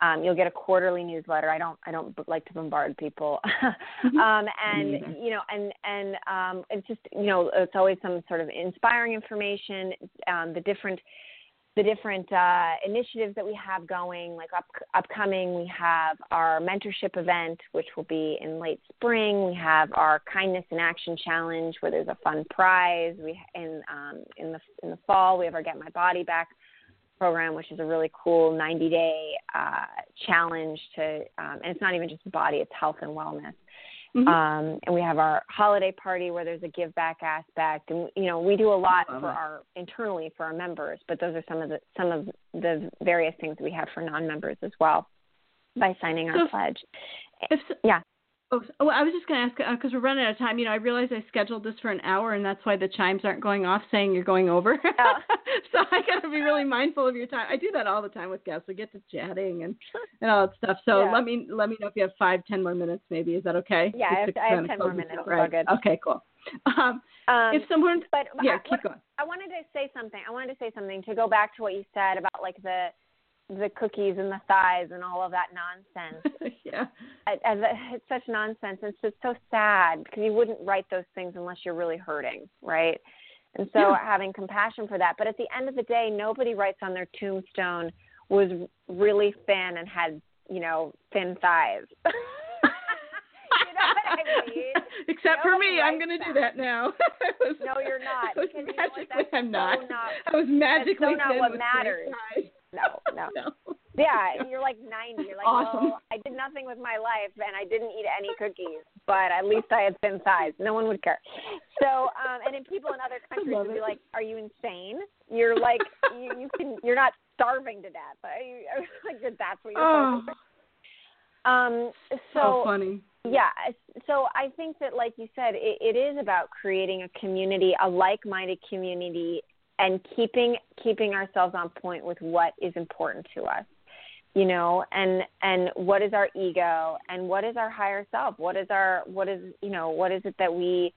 Speaker 3: Um, you'll get a quarterly newsletter. I don't, I don't like to bombard people.
Speaker 2: Mm-hmm.
Speaker 3: um, and you know, and and um, it's just, you know, it's always some sort of inspiring information. Um, the different the different uh, initiatives that we have going, like up, upcoming, we have our mentorship event, which will be in late spring. We have our kindness in action challenge, where there's a fun prize. We in um, in the in the fall, we have our Get My Body Back program, which is a really cool 90 day uh, challenge to, um, and it's not even just body, it's health and wellness. Mm-hmm. Um, and we have our holiday party where there's a give back aspect, and you know we do a lot for our internally for our members, but those are some of the some of the various things we have for non-members as well by signing our
Speaker 2: so
Speaker 3: pledge.
Speaker 2: If,
Speaker 3: yeah.
Speaker 2: Oh, well, I was just going to ask because uh, we're running out of time. You know, I realized I scheduled this for an hour, and that's why the chimes aren't going off saying you're going over.
Speaker 3: Oh.
Speaker 2: so I got to be really mindful of your time. I do that all the time with guests. We get to chatting and and all that stuff. So
Speaker 3: yeah.
Speaker 2: let me let me know if you have five, ten more minutes, maybe. Is that okay?
Speaker 3: Yeah, I have, I have ten more minutes. Right. good.
Speaker 2: Okay, cool. Um,
Speaker 3: um,
Speaker 2: if someone,
Speaker 3: but
Speaker 2: yeah,
Speaker 3: I,
Speaker 2: keep going.
Speaker 3: I wanted to say something. I wanted to say something to go back to what you said about like the the cookies and the thighs and all of that nonsense.
Speaker 2: yeah.
Speaker 3: It's such nonsense. It's just so sad because you wouldn't write those things unless you're really hurting, right? And so yeah. having compassion for that. But at the end of the day, nobody writes on their tombstone was really thin and had, you know, thin thighs. you know I mean?
Speaker 2: Except for me, I'm going to do that now.
Speaker 3: was, no, you're not.
Speaker 2: I was magically, you know I'm not. So not. I was magically
Speaker 3: that's so not what matters. No, no, no. Yeah, you're like 90. You're like,
Speaker 2: awesome.
Speaker 3: well, I did nothing with my life and I didn't eat any cookies, but at least I had thin thighs. No one would care. So, um, and then people in other countries would be like, "Are you insane? You're like, you, you can, you're not starving to death. but like that's what you're oh. Um, so,
Speaker 2: so funny.
Speaker 3: Yeah. So I think that, like you said, it, it is about creating a community, a like-minded community, and keeping keeping ourselves on point with what is important to us. You know, and and what is our ego, and what is our higher self? What is our what is you know what is it that we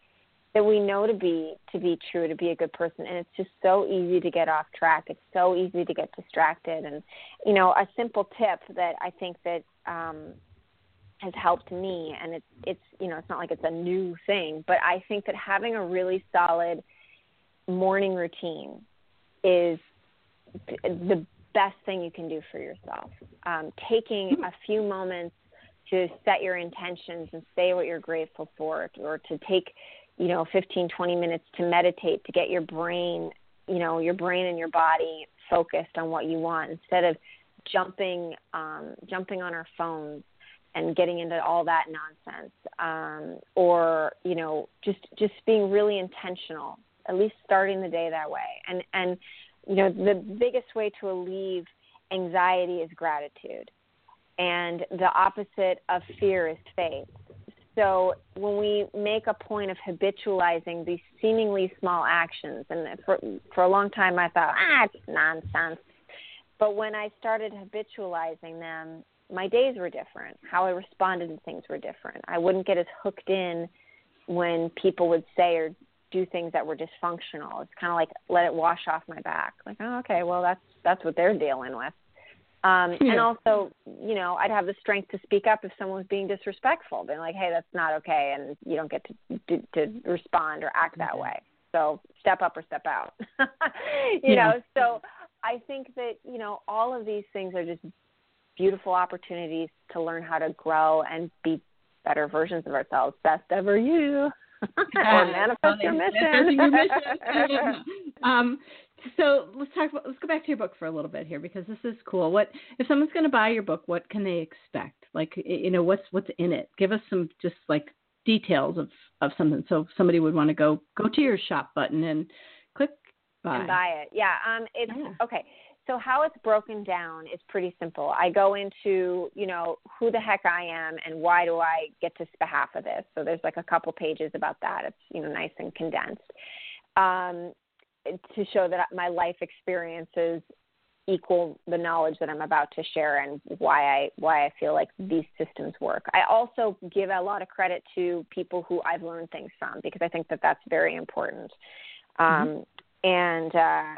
Speaker 3: that we know to be to be true to be a good person and it's just so easy to get off track it's so easy to get distracted and you know a simple tip that i think that um has helped me and it's it's you know it's not like it's a new thing but i think that having a really solid morning routine is the best thing you can do for yourself. Um, taking a few moments to set your intentions and say what you're grateful for or to take you know 15 20 minutes to meditate to get your brain you know your brain and your body focused on what you want instead of jumping um, jumping on our phones and getting into all that nonsense. Um, or you know just just being really intentional at least starting the day that way and and you know the biggest way to alleviate anxiety is gratitude and the opposite of fear is faith so when we make a point of habitualizing these seemingly small actions and for for a long time i thought ah it's nonsense but when i started habitualizing them my days were different. How I responded to things were different. I wouldn't get as hooked in when people would say or do things that were dysfunctional. It's kind of like let it wash off my back. Like, oh, okay, well that's that's what they're dealing with. Um, yeah. And also, you know, I'd have the strength to speak up if someone was being disrespectful, being like, "Hey, that's not okay," and you don't get to to, to respond or act that way. So step up or step out. you yeah. know, so I think that you know all of these things are just beautiful opportunities to learn how to grow and be better versions of ourselves. Best ever you. Or manifest your mission.
Speaker 2: your mission. um, so let's talk about, let's go back to your book for a little bit here because this is cool. What if someone's going to buy your book? What can they expect? Like you know what's what's in it? Give us some just like details of of something. So if somebody would want to go go to your shop button and click buy
Speaker 3: and buy it. Yeah. Um. It's yeah. okay so how it's broken down is pretty simple. I go into, you know, who the heck I am and why do I get this behalf of this. So there's like a couple pages about that. It's, you know, nice and condensed. Um, to show that my life experiences equal the knowledge that I'm about to share and why I why I feel like these systems work. I also give a lot of credit to people who I've learned things from because I think that that's very important. Mm-hmm. Um, and uh,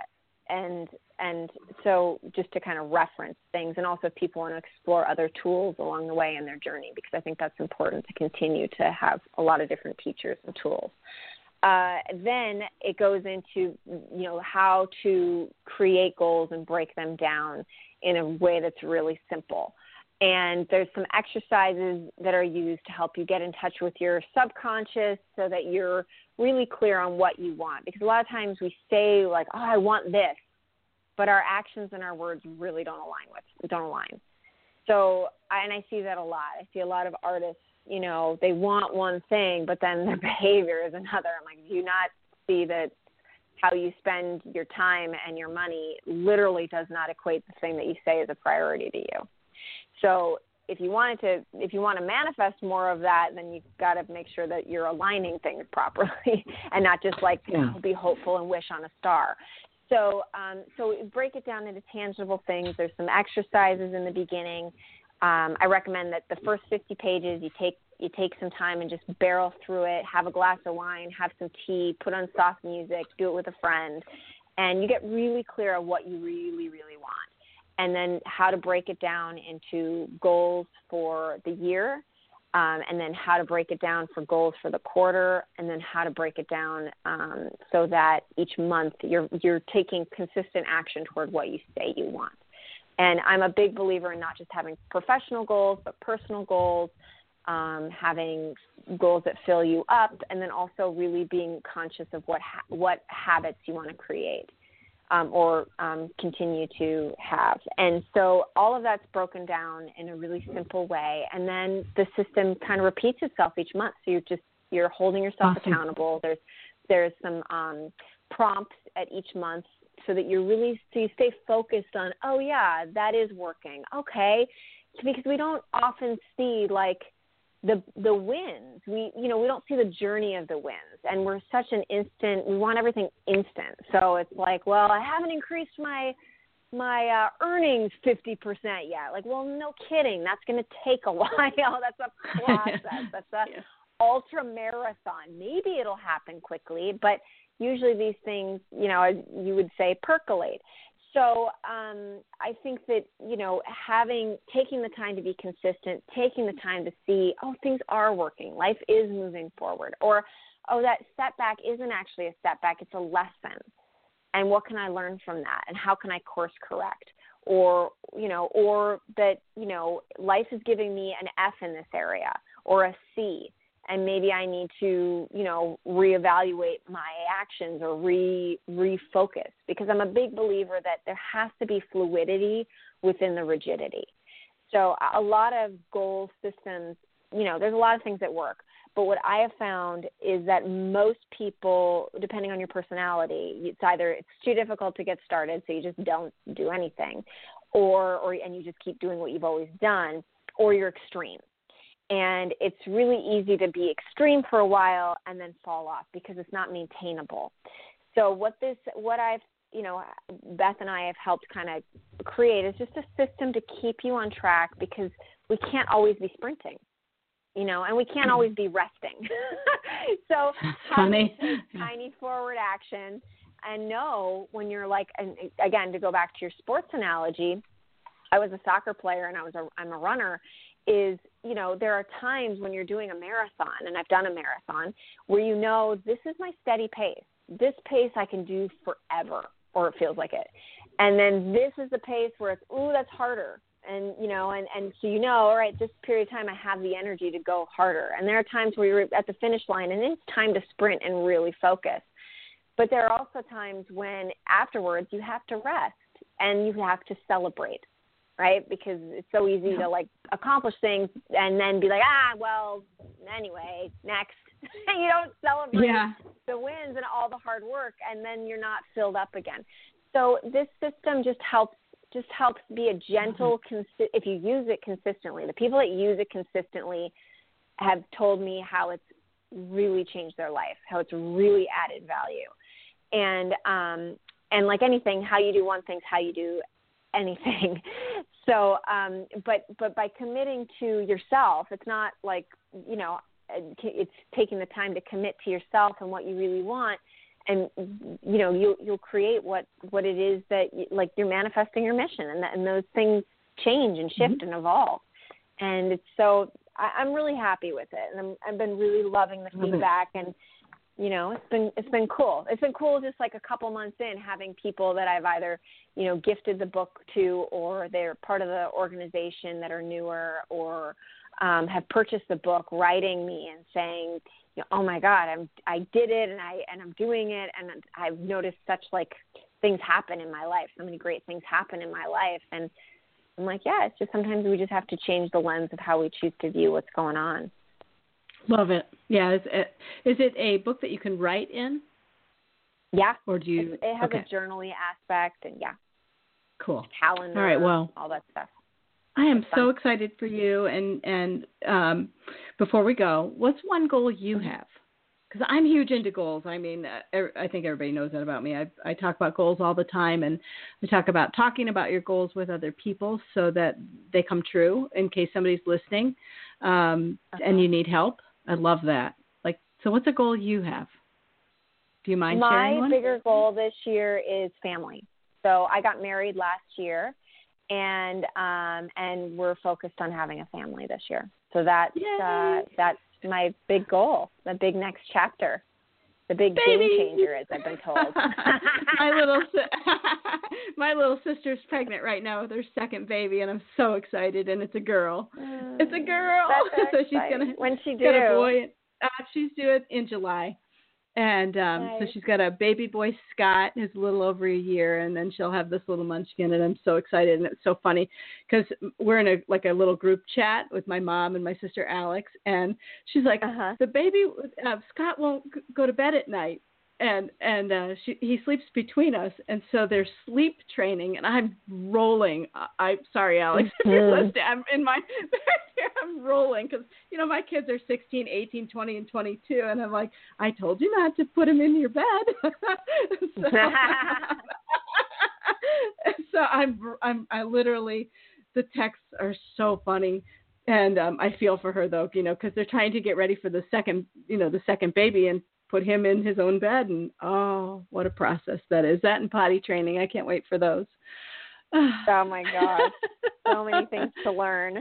Speaker 3: and and so just to kind of reference things and also if people want to explore other tools along the way in their journey because i think that's important to continue to have a lot of different teachers and tools. Uh, then it goes into you know how to create goals and break them down in a way that's really simple and there's some exercises that are used to help you get in touch with your subconscious so that you're really clear on what you want because a lot of times we say like oh i want this but our actions and our words really don't align with don't align. So, and I see that a lot. I see a lot of artists, you know, they want one thing, but then their behavior is another. I'm like, do you not see that how you spend your time and your money literally does not equate the thing that you say is a priority to you. So if you wanted to if you want to manifest more of that then you've got to make sure that you're aligning things properly and not just like yeah. be hopeful and wish on a star so, um, so break it down into tangible things. There's some exercises in the beginning. Um, I recommend that the first 50 pages you take you take some time and just barrel through it. Have a glass of wine, have some tea, put on soft music, do it with a friend, and you get really clear on what you really, really want. And then how to break it down into goals for the year, um, and then how to break it down for goals for the quarter, and then how to break it down um, so that each month you're you're taking consistent action toward what you say you want. And I'm a big believer in not just having professional goals, but personal goals, um, having goals that fill you up, and then also really being conscious of what ha- what habits you want to create um, or um, continue to have. And so all of that's broken down in a really simple way, and then the system kind of repeats itself each month. So you're just you're holding yourself awesome. accountable. There's there's some um, prompts at each month so that you're really so you stay focused on oh yeah that is working okay because we don't often see like the the wins. We you know we don't see the journey of the wins, and we're such an instant. We want everything instant. So it's like, well, I haven't increased my my uh, earnings 50% yet. Like, well, no kidding. That's going to take a while. That's a process. That's a yeah. ultra marathon. Maybe it'll happen quickly, but usually these things, you know, you would say percolate so um, I think that you know having taking the time to be consistent, taking the time to see oh things are working, life is moving forward, or oh that setback isn't actually a setback, it's a lesson, and what can I learn from that, and how can I course correct, or you know, or that you know life is giving me an F in this area or a C, and maybe I need to, you know, reevaluate my actions or re refocus because I'm a big believer that there has to be fluidity within the rigidity. So a lot of goal systems, you know, there's a lot of things that work, but what I have found is that most people, depending on your personality, it's either it's too difficult to get started, so you just don't do anything, or or and you just keep doing what you've always done, or you're extreme and it's really easy to be extreme for a while and then fall off because it's not maintainable. So what this what I've you know Beth and I have helped kind of create is just a system to keep you on track because we can't always be sprinting. You know, and we can't always be resting. so
Speaker 2: funny
Speaker 3: tiny forward action and know when you're like and again to go back to your sports analogy, I was a soccer player and I was a I'm a runner is you know there are times when you're doing a marathon and I've done a marathon where you know this is my steady pace. This pace I can do forever or it feels like it. And then this is the pace where it's ooh that's harder. And you know and and so you know all right this period of time I have the energy to go harder. And there are times where you're at the finish line and it's time to sprint and really focus. But there are also times when afterwards you have to rest and you have to celebrate right? Because it's so easy to like accomplish things and then be like, ah, well, anyway, next. you don't celebrate yeah. the wins and all the hard work, and then you're not filled up again. So this system just helps just helps be a gentle mm-hmm. consi- if you use it consistently. The people that use it consistently have told me how it's really changed their life, how it's really added value. And um and like anything, how you do one thing's how you do anything. So, um, but but by committing to yourself, it's not like you know, it's taking the time to commit to yourself and what you really want, and you know, you'll you'll create what what it is that you, like you're manifesting your mission, and that, and those things change and shift mm-hmm. and evolve, and it's so I, I'm really happy with it, and I'm, I've been really loving the feedback and you know it's been it's been cool. It's been cool just like a couple months in having people that i've either you know gifted the book to or they're part of the organization that are newer or um, have purchased the book writing me and saying you know, oh my god i'm i did it and i and i'm doing it. And i've noticed such like things happen in my life so many great things happen in my life. And i'm like yeah it's just sometimes we just have to change the lens of how we choose to view what's going on
Speaker 2: Love it. Yeah. Is it, is it a book that you can write in?
Speaker 3: Yeah.
Speaker 2: Or do you?
Speaker 3: It, it has okay. a journaling aspect, and yeah.
Speaker 2: Cool.
Speaker 3: Calendar.
Speaker 2: All right. Well,
Speaker 3: all that stuff.
Speaker 2: I am so excited for you. And and um, before we go, what's one goal you have? Because I'm huge into goals. I mean, uh, I think everybody knows that about me. I I talk about goals all the time, and I talk about talking about your goals with other people so that they come true. In case somebody's listening, um, uh-huh. and you need help, I love that. Like, so what's a goal you have? Do you mind
Speaker 3: My
Speaker 2: sharing
Speaker 3: My bigger goal this year is family. So I got married last year, and um, and we're focused on having a family this year. So that's uh, that's my big goal, the big next chapter, the big
Speaker 2: Baby.
Speaker 3: game changer, as I've been told.
Speaker 2: my little my little sister's pregnant right now with her second baby, and I'm so excited. And it's a girl. Mm, it's a girl.
Speaker 3: so
Speaker 2: she's gonna
Speaker 3: when she do?
Speaker 2: Got a boy. Uh, she's due in July. And um, nice. so she's got a baby boy Scott, who's a little over a year, and then she'll have this little munchkin, and I'm so excited. And it's so funny because we're in a like a little group chat with my mom and my sister Alex, and she's like,
Speaker 3: uh-huh.
Speaker 2: the baby uh, Scott won't go to bed at night, and and uh she he sleeps between us and so they're sleep training and i'm rolling i am sorry alex if you're mm-hmm. listening i'm in my i'm rolling because you know my kids are 16 18 20 and 22 and i'm like i told you not to put him in your bed so, so i'm i'm i literally the texts are so funny and um i feel for her though you know because they're trying to get ready for the second you know the second baby and put him in his own bed and oh what a process that is. That and potty training i can't wait for those.
Speaker 3: Oh my god so many things to learn.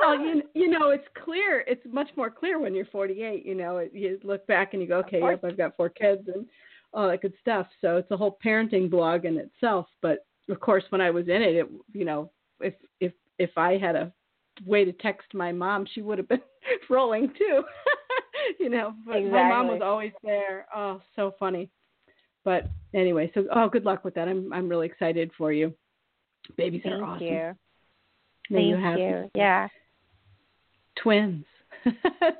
Speaker 2: Well you, you know it's clear it's much more clear when you're 48 you know you look back and you go okay yep i've got four kids and all that good stuff. So it's a whole parenting blog in itself but of course when i was in it it you know if if if i had a way to text my mom she would have been rolling too you know, but
Speaker 3: exactly.
Speaker 2: my mom was always there. Oh, so funny. But anyway, so oh, good luck with that. I'm I'm really excited for you. Babies
Speaker 3: Thank
Speaker 2: are awesome.
Speaker 3: You.
Speaker 2: Thank
Speaker 3: you.
Speaker 2: you.
Speaker 3: Yeah.
Speaker 2: Twins.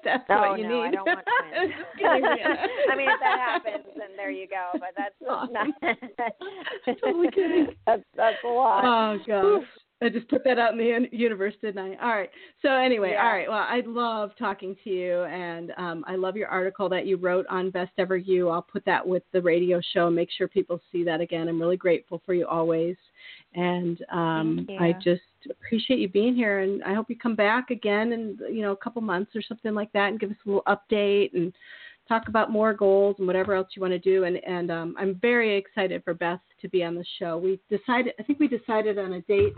Speaker 2: that's
Speaker 3: oh,
Speaker 2: what you
Speaker 3: no,
Speaker 2: need.
Speaker 3: I don't want twins. I mean, if that happens, then there you go. But that's
Speaker 2: awesome.
Speaker 3: not.
Speaker 2: totally kidding.
Speaker 3: That's that's a lot.
Speaker 2: Oh gosh. I just put that out in the universe, didn't I? All right. So anyway,
Speaker 3: yeah.
Speaker 2: all right. Well, I love talking to you, and um, I love your article that you wrote on Best Ever You. I'll put that with the radio show. And make sure people see that again. I'm really grateful for you always, and um, I just appreciate you being here. And I hope you come back again in you know a couple months or something like that, and give us a little update and talk about more goals and whatever else you want to do. And and um, I'm very excited for Beth to be on the show. We decided. I think we decided on a date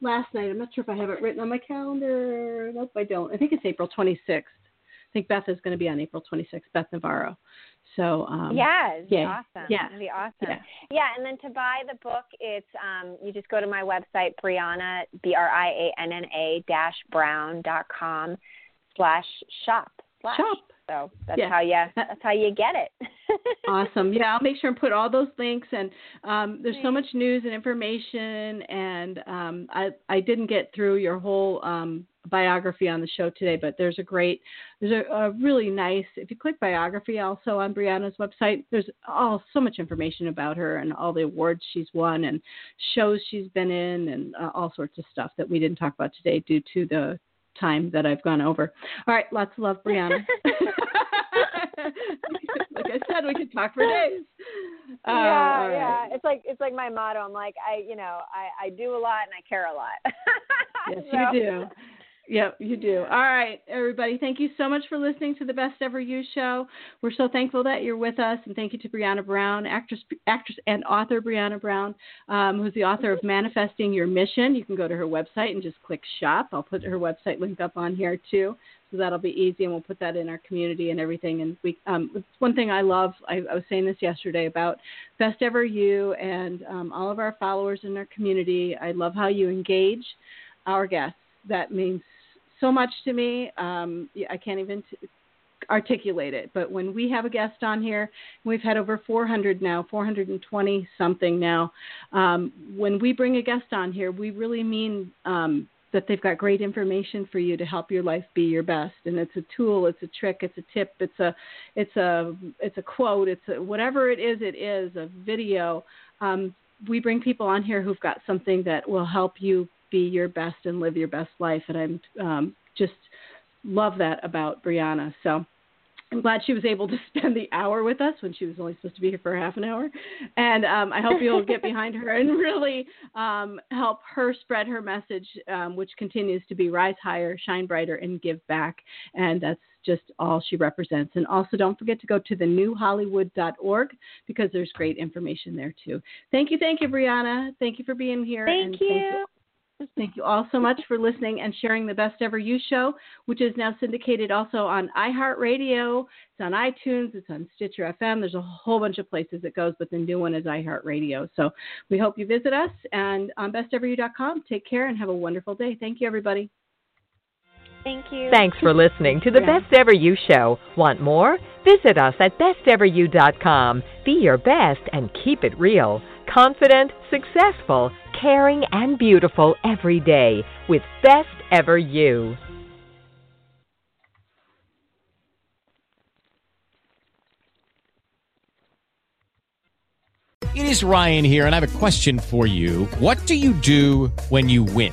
Speaker 2: last night. I'm not sure if I have it written on my calendar. Nope, I don't. I think it's April 26th. I think Beth is going to be on April 26th, Beth Navarro. So um,
Speaker 3: yeah,
Speaker 2: yeah,
Speaker 3: awesome.
Speaker 2: Yeah,
Speaker 3: It'd be awesome.
Speaker 2: Yeah.
Speaker 3: yeah, and then to buy the book, it's um, you just go to my website, Brianna B R I A N N A dash Brown dot com slash shop.
Speaker 2: Shop.
Speaker 3: So that's
Speaker 2: yeah.
Speaker 3: how you that's how you get it.
Speaker 2: awesome. Yeah, I'll make sure and put all those links and um, there's so much news and information and um, I I didn't get through your whole um, biography on the show today, but there's a great there's a, a, really nice if you click biography also on Brianna's website, there's all so much information about her and all the awards she's won and shows she's been in and uh, all sorts of stuff that we didn't talk about today due to the time that I've gone over. All right, lots of love, Brianna. like I said, we could talk for days.
Speaker 3: Uh, yeah, right. yeah. It's like it's like my motto. I'm like I, you know, I I do a lot and I care a lot.
Speaker 2: yes,
Speaker 3: so.
Speaker 2: you do. Yep, you do. All right, everybody. Thank you so much for listening to the Best Ever You show. We're so thankful that you're with us, and thank you to Brianna Brown, actress, actress and author Brianna Brown, um, who's the author of Manifesting Your Mission. You can go to her website and just click shop. I'll put her website link up on here too, so that'll be easy, and we'll put that in our community and everything. And we, um, it's one thing I love. I, I was saying this yesterday about Best Ever You and um, all of our followers in our community. I love how you engage our guests. That means so much to me. Um, I can't even t- articulate it. But when we have a guest on here, we've had over 400 now, 420 something now. Um, when we bring a guest on here, we really mean um, that they've got great information for you to help your life be your best. And it's a tool, it's a trick, it's a tip, it's a, it's a, it's a quote, it's a, whatever it is, it is a video. Um, we bring people on here who've got something that will help you be your best and live your best life. And I'm um, just love that about Brianna. So I'm glad she was able to spend the hour with us when she was only supposed to be here for half an hour. And um, I hope you'll get behind her and really um, help her spread her message, um, which continues to be rise higher, shine brighter, and give back. And that's just all she represents. And also, don't forget to go to the newhollywood.org because there's great information there too. Thank you, thank you, Brianna. Thank you for being here. Thank you. Thank you all so much for listening and sharing the Best Ever You show, which is now syndicated also on iHeartRadio. It's on iTunes, it's on Stitcher FM. There's a whole bunch of places it goes, but the new one is iHeartRadio. So we hope you visit us and on besteveryou.com. Take care and have a wonderful day. Thank you, everybody.
Speaker 3: Thank you.
Speaker 1: Thanks for listening to the yeah. Best Ever You show. Want more? Visit us at besteveryou.com. Be your best and keep it real. Confident, successful, caring, and beautiful every day with Best Ever You.
Speaker 4: It is Ryan here, and I have a question for you. What do you do when you win?